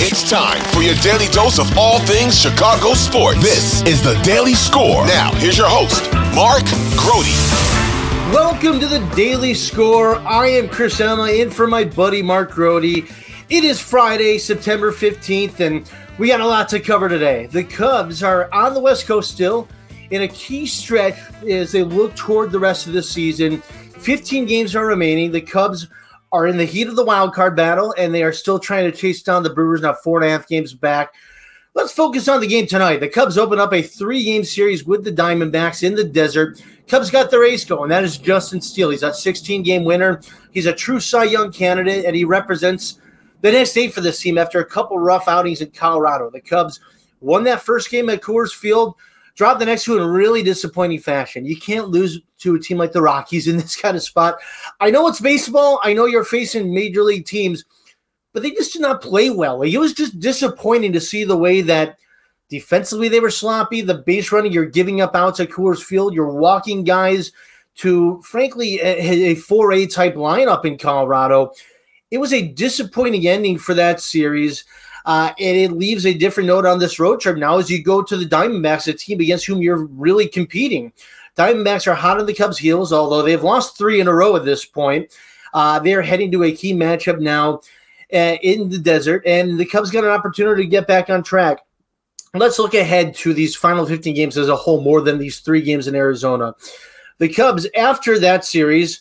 It's time for your daily dose of all things Chicago sports. This is the Daily Score. Now, here's your host, Mark Grote. Welcome to the Daily Score. I am Chris Emma in for my buddy Mark Grote. It is Friday, September 15th, and we got a lot to cover today. The Cubs are on the West Coast still in a key stretch as they look toward the rest of the season. 15 games are remaining. The Cubs are in the heat of the wild card battle, and they are still trying to chase down the Brewers, now four and a half games back. Let's focus on the game tonight. The Cubs open up a three game series with the Diamondbacks in the desert. Cubs got their ace going. That is Justin Steele. He's a 16 game winner. He's a true Cy Young candidate, and he represents the next eight for this team after a couple rough outings in Colorado. The Cubs won that first game at Coors Field drop the next two in a really disappointing fashion. You can't lose to a team like the Rockies in this kind of spot. I know it's baseball. I know you're facing major league teams, but they just did not play well. Like, it was just disappointing to see the way that defensively they were sloppy. The base running, you're giving up outs at Coors Field. You're walking guys to, frankly, a, a 4A type lineup in Colorado. It was a disappointing ending for that series. Uh, and it leaves a different note on this road trip now as you go to the Diamondbacks, a team against whom you're really competing. Diamondbacks are hot on the Cubs' heels, although they've lost three in a row at this point. Uh, they're heading to a key matchup now uh, in the desert, and the Cubs got an opportunity to get back on track. Let's look ahead to these final 15 games as a whole, more than these three games in Arizona. The Cubs, after that series,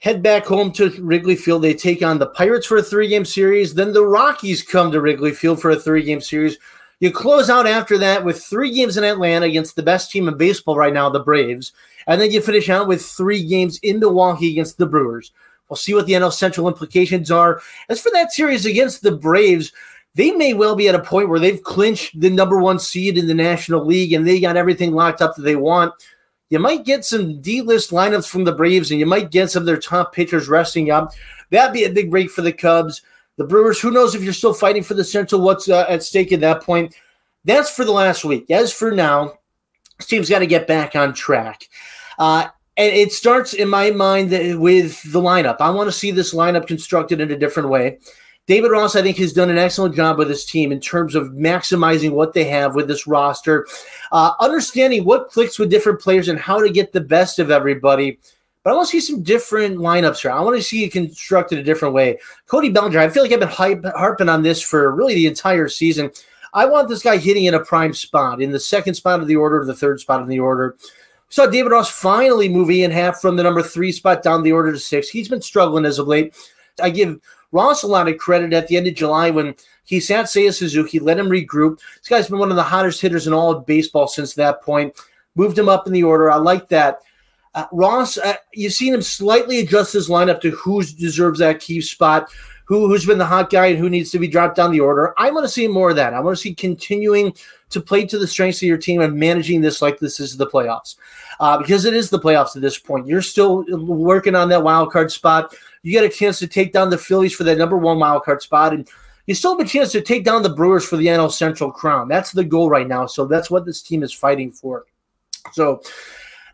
head back home to Wrigley Field. They take on the Pirates for a three game series. Then the Rockies come to Wrigley Field for a three game series. You close out after that with three games in Atlanta against the best team in baseball right now, the Braves. And then you finish out with three games in Milwaukee against the Brewers. We'll see what the NL Central implications are. As for that series against the Braves, they may well be at a point where they've clinched the number one seed in the National League and they got everything locked up that they want you might get some D list lineups from the Braves, and you might get some of their top pitchers resting up. That'd be a big break for the Cubs. The Brewers, who knows if you're still fighting for the Central, what's uh, at stake at that point. That's for the last week. As for now, this team's got to get back on track. Uh, and it starts in my mind with the lineup. I want to see this lineup constructed in a different way. David Ross, I think, has done an excellent job with this team in terms of maximizing what they have with this roster, uh, understanding what clicks with different players and how to get the best of everybody. But I want to see some different lineups here. I want to see it constructed a different way. Cody Bellinger, I feel like I've been hype, harping on this for really the entire season. I want this guy hitting in a prime spot, in the second spot of the order, or the third spot in the order. We saw David Ross finally move Ian Happ from the number three spot down the order to six. He's been struggling as of late. I give Ross a lot of credit at the end of July when he sat Seiya Suzuki, let him regroup. This guy's been one of the hottest hitters in all of baseball since that point. Moved him up in the order. I like that. Uh, Ross, uh, you've seen him slightly adjust his lineup to who deserves that key spot, who who's been the hot guy, and who needs to be dropped down the order. I want to see more of that. I want to see continuing to play to the strengths of your team and managing this like this is the playoffs, uh, because it is the playoffs at this point. You're still working on that wild card spot. You get a chance to take down the Phillies for that number one wild card spot, and you still have a chance to take down the Brewers for the NL Central crown. That's the goal right now. So that's what this team is fighting for. So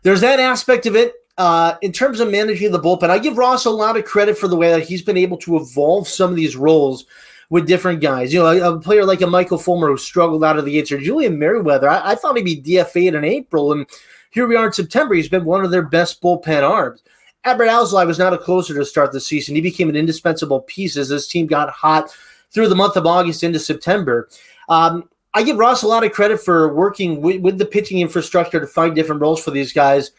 there's that aspect of it. Uh, in terms of managing the bullpen, I give Ross a lot of credit for the way that he's been able to evolve some of these roles with different guys. You know, a, a player like a Michael Fulmer who struggled out of the gates, or Julian Merryweather. I, I thought he'd be DFA'd in April, and here we are in September. He's been one of their best bullpen arms. Adbert Alzolay was not a closer to start the season. He became an indispensable piece as this team got hot through the month of August into September. Um, I give Ross a lot of credit for working with, with, the pitching infrastructure to find different roles for these guys.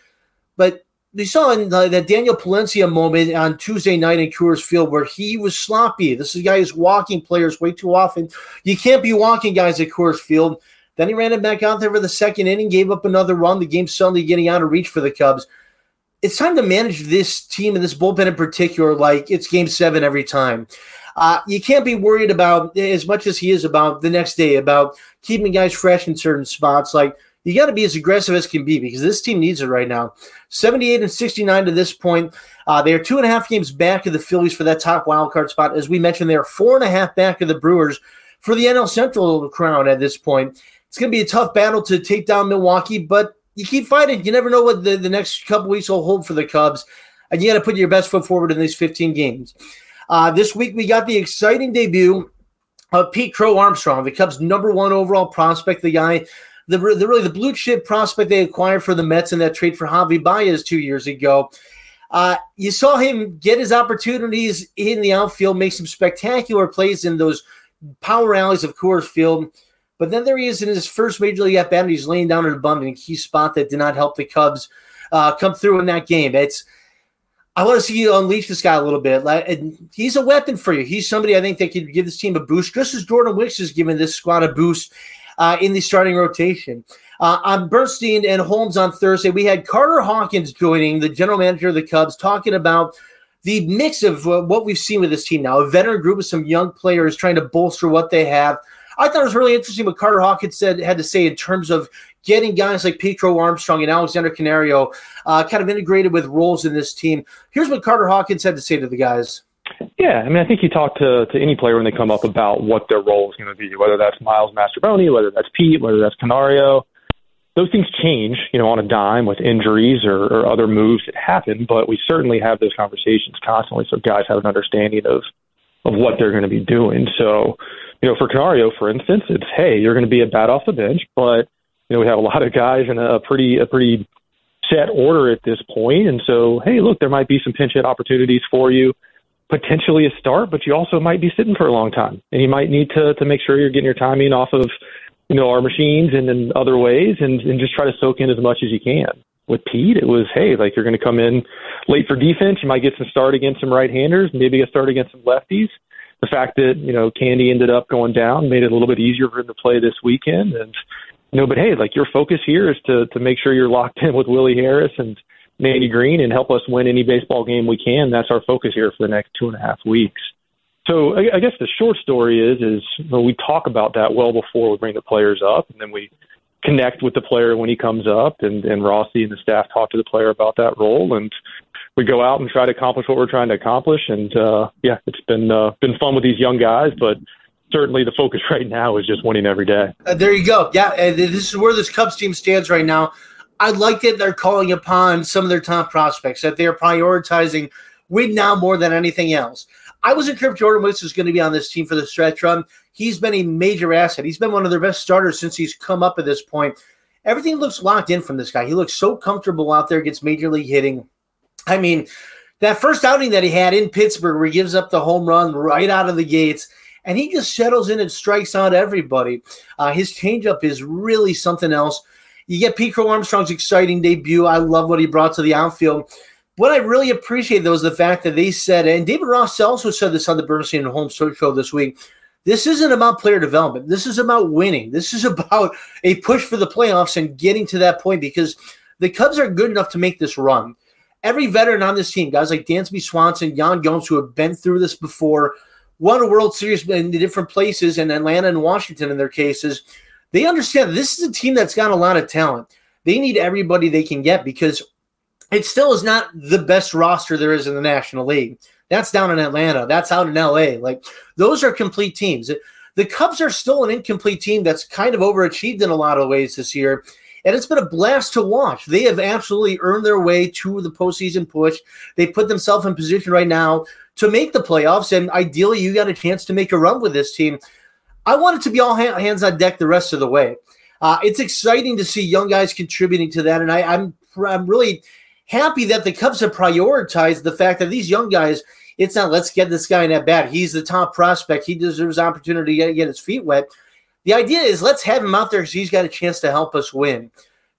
But we saw in the, that Daniel Palencia moment on Tuesday night in Coors Field where he was sloppy. This is a guy who's walking players way too often. You can't be walking guys at Coors Field. Then he ran it back out there for the second inning, gave up another run. The game suddenly getting out of reach for the Cubs it's time to manage this team and this bullpen in particular like it's game seven every time. Uh, you can't be worried about as much as he is about the next day about keeping guys fresh in certain spots. Like you got to be as aggressive as can be because this team needs it right now. 78 and 69 to this point. Uh, they are two and a half games back of the Phillies for that top wild card spot. As we mentioned, they are four and a half back of the Brewers for the NL Central crown at this point. It's going to be a tough battle to take down Milwaukee, but you keep fighting. You never know what the, the next couple weeks will hold for the Cubs. And you got to put your best foot forward in these 15 games. Uh, this week, we got the exciting debut of Pete Crow Armstrong, the Cubs' number one overall prospect, the guy, the, the really the blue chip prospect they acquired for the Mets in that trade for Javi Baez two years ago. Uh, you saw him get his opportunities in the outfield, make some spectacular plays in those power alleys of Coors Field. But then there he is in his first major league at bat, he's laying down an abundant key spot that did not help the Cubs uh, come through in that game. It's I want to see you unleash this guy a little bit. Like, he's a weapon for you. He's somebody I think that could give this team a boost, just as Jordan Wicks is giving this squad a boost uh, in the starting rotation. Uh, on Bernstein and Holmes on Thursday, we had Carter Hawkins joining the general manager of the Cubs, talking about the mix of uh, what we've seen with this team now a veteran group with some young players trying to bolster what they have. I thought it was really interesting what Carter Hawkins said had to say in terms of getting guys like Pete Crow Armstrong and Alexander Canario uh, kind of integrated with roles in this team. Here's what Carter Hawkins had to say to the guys. Yeah, I mean, I think you talk to, to any player when they come up about what their role is going to be, whether that's Miles Mastrobuoni, whether that's Pete, whether that's Canario. Those things change, you know, on a dime with injuries or, or other moves that happen, but we certainly have those conversations constantly so guys have an understanding of of what they're going to be doing. So, you know, for Canario, for instance, it's hey, you're going to be a bat off the bench, but you know, we have a lot of guys in a pretty a pretty set order at this point, and so hey, look, there might be some pinch hit opportunities for you potentially a start, but you also might be sitting for a long time, and you might need to to make sure you're getting your timing off of you know our machines and in other ways, and and just try to soak in as much as you can. With Pete, it was hey, like you're going to come in late for defense, you might get some start against some right-handers, maybe a start against some lefties. The fact that you know Candy ended up going down made it a little bit easier for him to play this weekend, and you know, but hey, like your focus here is to to make sure you're locked in with Willie Harris and Manny Green and help us win any baseball game we can. That's our focus here for the next two and a half weeks. So I, I guess the short story is is know, we talk about that well before we bring the players up, and then we connect with the player when he comes up, and and Rossi and the staff talk to the player about that role, and we go out and try to accomplish what we're trying to accomplish. And uh, yeah, it's been uh, been fun with these young guys, but certainly the focus right now is just winning every day. Uh, there you go. Yeah, this is where this Cubs team stands right now. I like that they're calling upon some of their top prospects, that they're prioritizing win now more than anything else. I sure if Jordan Wicks was going to be on this team for the stretch run. He's been a major asset. He's been one of their best starters since he's come up at this point. Everything looks locked in from this guy. He looks so comfortable out there, gets major league hitting. I mean, that first outing that he had in Pittsburgh, where he gives up the home run right out of the gates, and he just settles in and strikes out everybody. Uh, his changeup is really something else. You get Crow Armstrong's exciting debut. I love what he brought to the outfield. What I really appreciate though is the fact that they said, and David Ross also said this on the Bernstein and Holmes show this week. This isn't about player development. This is about winning. This is about a push for the playoffs and getting to that point because the Cubs are good enough to make this run. Every veteran on this team, guys like Dansby Swanson, Yan Gomes, who have been through this before, won a World Series in different places in Atlanta and Washington in their cases they understand this is a team that's got a lot of talent. They need everybody they can get because it still is not the best roster there is in the National League. That's down in Atlanta. That's out in LA. Like those are complete teams. The Cubs are still an incomplete team that's kind of overachieved in a lot of ways this year. And it's been a blast to watch. They have absolutely earned their way to the postseason push. They put themselves in position right now to make the playoffs. And ideally, you got a chance to make a run with this team. I want it to be all hands on deck the rest of the way. Uh, it's exciting to see young guys contributing to that, and I, I'm I'm really happy that the Cubs have prioritized the fact that these young guys. It's not let's get this guy in at bat. He's the top prospect. He deserves opportunity to get his feet wet. The idea is let's have him out there because he's got a chance to help us win.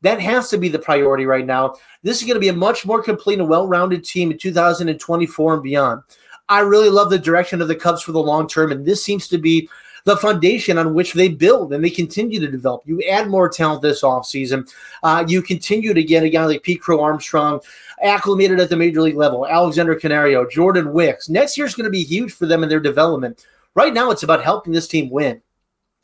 That has to be the priority right now. This is going to be a much more complete and well-rounded team in 2024 and beyond. I really love the direction of the Cubs for the long term, and this seems to be the foundation on which they build and they continue to develop. You add more talent this offseason. Uh, you continue to get a guy like Pete Crow Armstrong acclimated at the major league level, Alexander Canario, Jordan Wicks. Next year is going to be huge for them in their development. Right now, it's about helping this team win.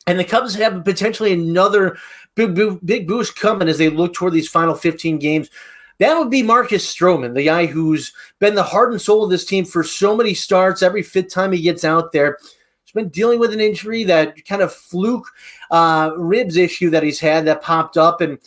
And the Cubs have potentially another big, big boost coming as they look toward these final 15 games. That would be Marcus Stroman, the guy who's been the heart and soul of this team for so many starts. Every fifth time he gets out there, he's been dealing with an injury, that kind of fluke uh, ribs issue that he's had that popped up. And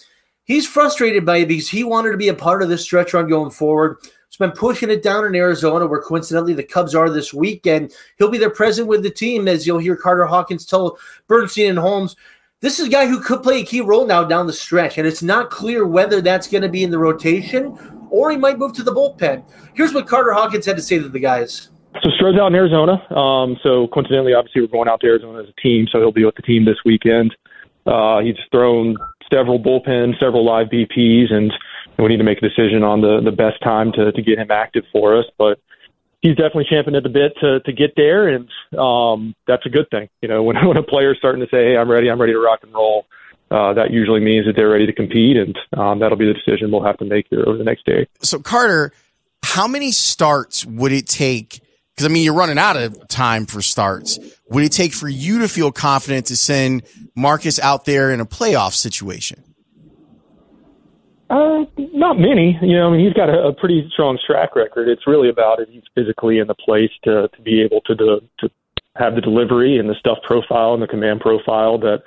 he's frustrated by it because he wanted to be a part of this stretch run going forward. Been pushing it down in Arizona, where coincidentally the Cubs are this weekend. He'll be there present with the team, as you'll hear Carter Hawkins tell Bernstein and Holmes. This is a guy who could play a key role now down the stretch, and it's not clear whether that's going to be in the rotation or he might move to the bullpen. Here's what Carter Hawkins had to say to the guys. So Stroh's out in Arizona. Um, so coincidentally, obviously, we're going out to Arizona as a team, so he'll be with the team this weekend. Uh, he's thrown several bullpens, several live BPs, and we need to make a decision on the the best time to to get him active for us. But he's definitely champing at the bit to to get there, and um, that's a good thing. You know, when when a player's starting to say, "Hey, I'm ready, I'm ready to rock and roll," uh, that usually means that they're ready to compete, and um, that'll be the decision we'll have to make here over the next day. So, Carter, how many starts would it take? Because I mean, you're running out of time for starts. Would it take for you to feel confident to send Marcus out there in a playoff situation? Uh, not many. You know, I mean, he's got a, a pretty strong track record. It's really about if he's physically in the place to to be able to do, to have the delivery and the stuff profile and the command profile that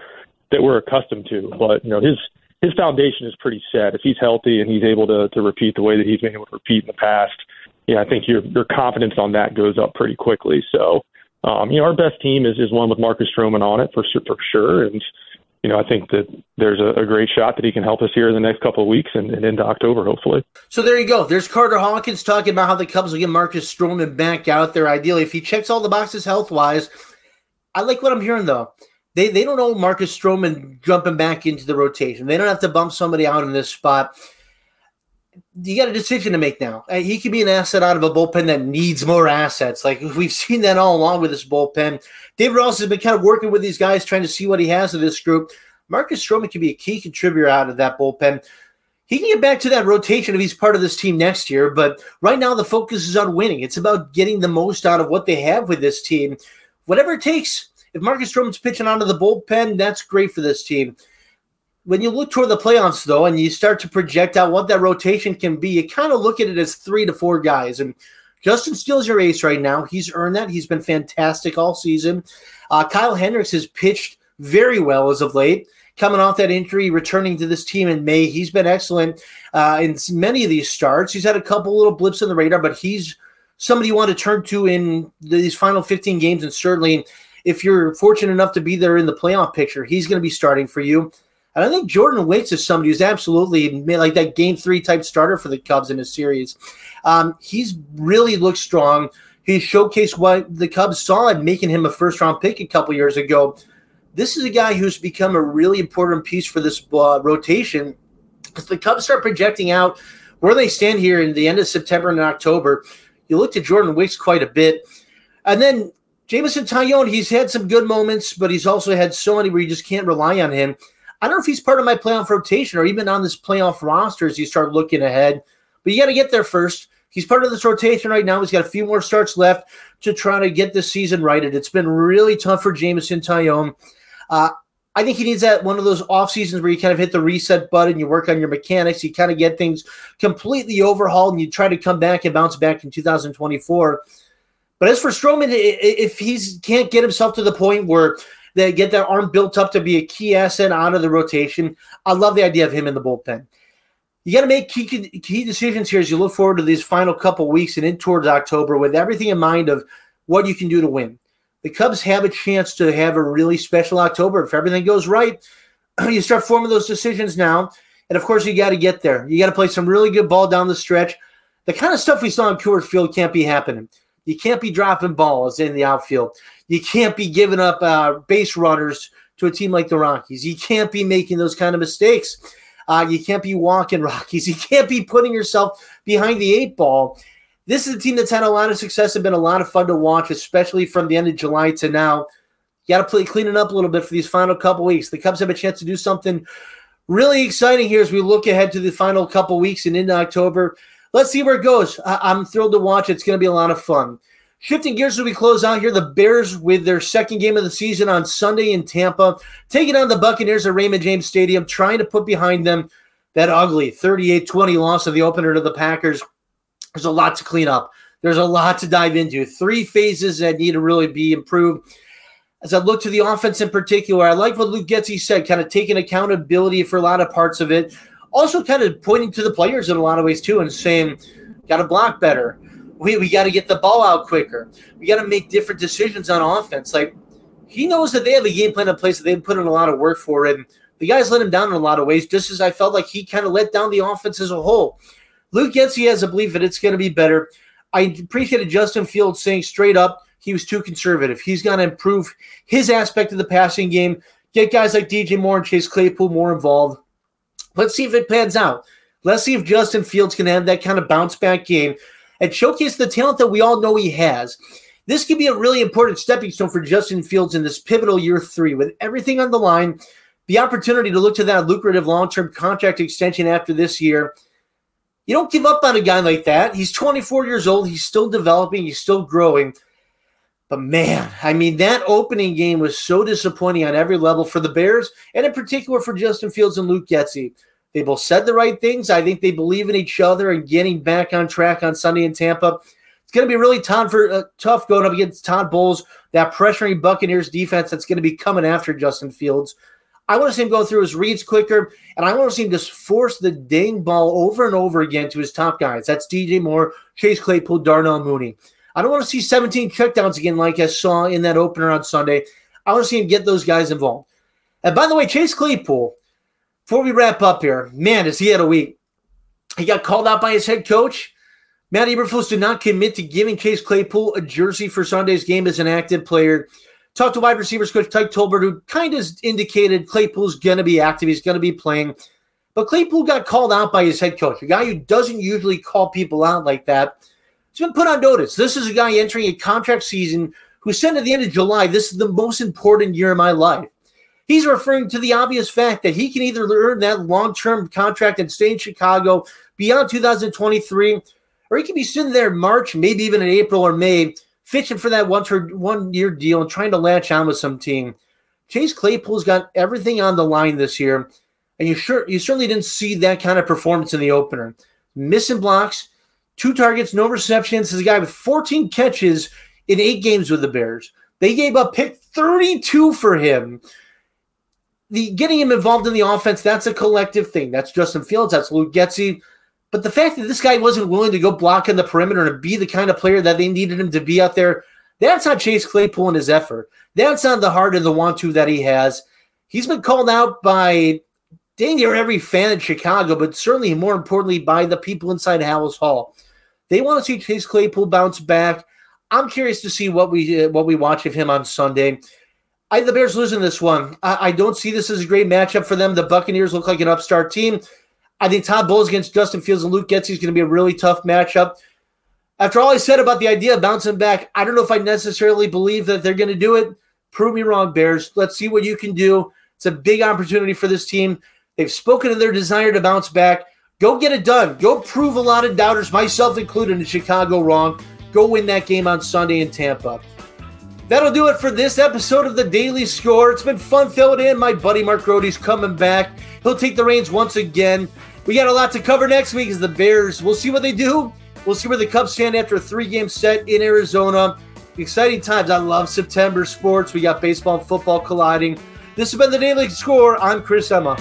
that we're accustomed to. But you know, his his foundation is pretty set. If he's healthy and he's able to to repeat the way that he's been able to repeat in the past, yeah, I think your your confidence on that goes up pretty quickly. So, um, you know, our best team is is one with Marcus Stroman on it for for sure, and you know, I think that there's a, a, great shot that he can help us here in the next couple of weeks and, and, into October, hopefully. So there you go. There's Carter Hawkins talking about how the Cubs will get Marcus Stroman back out there. Ideally, if he checks all the boxes health wise, I like what I'm hearing though. They they don't know Marcus Stroman jumping back into the rotation. They don't have to bump somebody out in this spot. You got a decision to make now. He could be an asset out of a bullpen that needs more assets. Like we've seen that all along with this bullpen. David Ross has been kind of working with these guys, trying to see what he has in this group. Marcus Stroman can be a key contributor out of that bullpen. He can get back to that rotation if he's part of this team next year. But right now, the focus is on winning. It's about getting the most out of what they have with this team. Whatever it takes. If Marcus Stroman's pitching onto the bullpen, that's great for this team. When you look toward the playoffs, though, and you start to project out what that rotation can be, you kind of look at it as three to four guys. And Justin Steele's your ace right now. He's earned that. He's been fantastic all season. Uh, Kyle Hendricks has pitched very well as of late. Coming off that injury, returning to this team in May, he's been excellent uh, in many of these starts. He's had a couple little blips in the radar, but he's somebody you want to turn to in these final 15 games. And certainly, if you're fortunate enough to be there in the playoff picture, he's going to be starting for you. And I think Jordan Wicks is somebody who's absolutely like that game three type starter for the Cubs in a series. Um, he's really looked strong. He showcased what the Cubs saw in making him a first round pick a couple years ago. This is a guy who's become a really important piece for this uh, rotation. As the Cubs start projecting out where they stand here in the end of September and October, you look to Jordan Wicks quite a bit. And then Jameson Taillon, he's had some good moments, but he's also had so many where you just can't rely on him. I don't know if he's part of my playoff rotation or even on this playoff roster as you start looking ahead, but you got to get there first. He's part of this rotation right now. He's got a few more starts left to try to get this season righted. It's been really tough for Jameson Taillon. Uh, I think he needs that one of those off seasons where you kind of hit the reset button, you work on your mechanics, you kind of get things completely overhauled, and you try to come back and bounce back in 2024. But as for Stroman, if he can't get himself to the point where they get that arm built up to be a key asset out of the rotation. I love the idea of him in the bullpen. You got to make key key decisions here as you look forward to these final couple weeks and in towards October with everything in mind of what you can do to win. The Cubs have a chance to have a really special October if everything goes right. You start forming those decisions now, and of course you got to get there. You got to play some really good ball down the stretch. The kind of stuff we saw in Coors Field can't be happening. You can't be dropping balls in the outfield. You can't be giving up uh, base runners to a team like the Rockies. You can't be making those kind of mistakes. Uh, you can't be walking Rockies. You can't be putting yourself behind the eight ball. This is a team that's had a lot of success and been a lot of fun to watch, especially from the end of July to now. You got to play cleaning up a little bit for these final couple weeks. The Cubs have a chance to do something really exciting here as we look ahead to the final couple weeks and into October. Let's see where it goes. I- I'm thrilled to watch. It's going to be a lot of fun. Shifting gears as we close out here, the Bears with their second game of the season on Sunday in Tampa, taking on the Buccaneers at Raymond James Stadium, trying to put behind them that ugly 38 20 loss of the opener to the Packers. There's a lot to clean up. There's a lot to dive into. Three phases that need to really be improved. As I look to the offense in particular, I like what Luke Getsy said, kind of taking accountability for a lot of parts of it. Also, kind of pointing to the players in a lot of ways, too, and saying, got to block better. We, we got to get the ball out quicker. We got to make different decisions on offense. Like he knows that they have a game plan in place that they've put in a lot of work for. And the guys let him down in a lot of ways, just as I felt like he kind of let down the offense as a whole. Luke Getsy has a belief that it's going to be better. I appreciated Justin Fields saying straight up he was too conservative. He's going to improve his aspect of the passing game, get guys like DJ Moore and Chase Claypool more involved. Let's see if it pans out. Let's see if Justin Fields can have that kind of bounce back game and showcase the talent that we all know he has. This could be a really important stepping stone for Justin Fields in this pivotal year three with everything on the line, the opportunity to look to that lucrative long term contract extension after this year. You don't give up on a guy like that. He's 24 years old. He's still developing, he's still growing. But man, I mean, that opening game was so disappointing on every level for the Bears, and in particular for Justin Fields and Luke Getsy. They both said the right things. I think they believe in each other and getting back on track on Sunday in Tampa. It's going to be really tough, for, uh, tough going up against Todd Bowles, that pressuring Buccaneers defense that's going to be coming after Justin Fields. I want to see him go through his reads quicker, and I want to see him just force the dang ball over and over again to his top guys. That's DJ Moore, Chase Claypool, Darnell Mooney. I don't want to see 17 checkdowns again like I saw in that opener on Sunday. I want to see him get those guys involved. And by the way, Chase Claypool, before we wrap up here, man, has he had a week. He got called out by his head coach. Matt Eberflus did not commit to giving Chase Claypool a jersey for Sunday's game as an active player. Talked to wide receivers coach Tyke Tolbert, who kind of indicated Claypool's going to be active. He's going to be playing. But Claypool got called out by his head coach, a guy who doesn't usually call people out like that. He's been put on notice. This is a guy entering a contract season who said at the end of July, This is the most important year of my life. He's referring to the obvious fact that he can either earn that long term contract and stay in Chicago beyond 2023, or he could be sitting there in March, maybe even in April or May, fishing for that one, one year deal and trying to latch on with some team. Chase Claypool's got everything on the line this year, and you sure you certainly didn't see that kind of performance in the opener. Missing blocks, two targets, no receptions. This is a guy with 14 catches in eight games with the Bears. They gave up pick 32 for him. The getting him involved in the offense, that's a collective thing. That's Justin Fields, that's Luke Getsy. But the fact that this guy wasn't willing to go block in the perimeter and be the kind of player that they needed him to be out there, that's not Chase Claypool and his effort. That's not the heart of the want to that he has. He's been called out by dang near every fan in Chicago, but certainly more importantly by the people inside Halas Hall. They want to see Chase Claypool bounce back. I'm curious to see what we uh, what we watch of him on Sunday. I the Bears losing this one. I, I, don't see this as a great matchup for them. The Buccaneers look like an upstart team. I think Todd Bowles against Justin Fields and Luke Getsy is going to be a really tough matchup. After all I said about the idea of bouncing back, I don't know if I necessarily believe that they're going to do it. Prove me wrong, Bears. Let's see what you can do. It's a big opportunity for this team. They've spoken of their desire to bounce back. Go get it done. Go prove a lot of doubters, myself included, in Chicago wrong. Go win that game on Sunday in Tampa. That'll do it for this episode of the Daily Score. It's been fun filling in. My buddy Mark Grote's coming back. He'll take the reins once again. We got a lot to cover next week as the Bears. We'll see what they do. We'll see where the Cubs stand after a three-game set in Arizona. Exciting times. I love September sports. We got baseball and football colliding. This has been the Daily Score. I'm Chris Emma.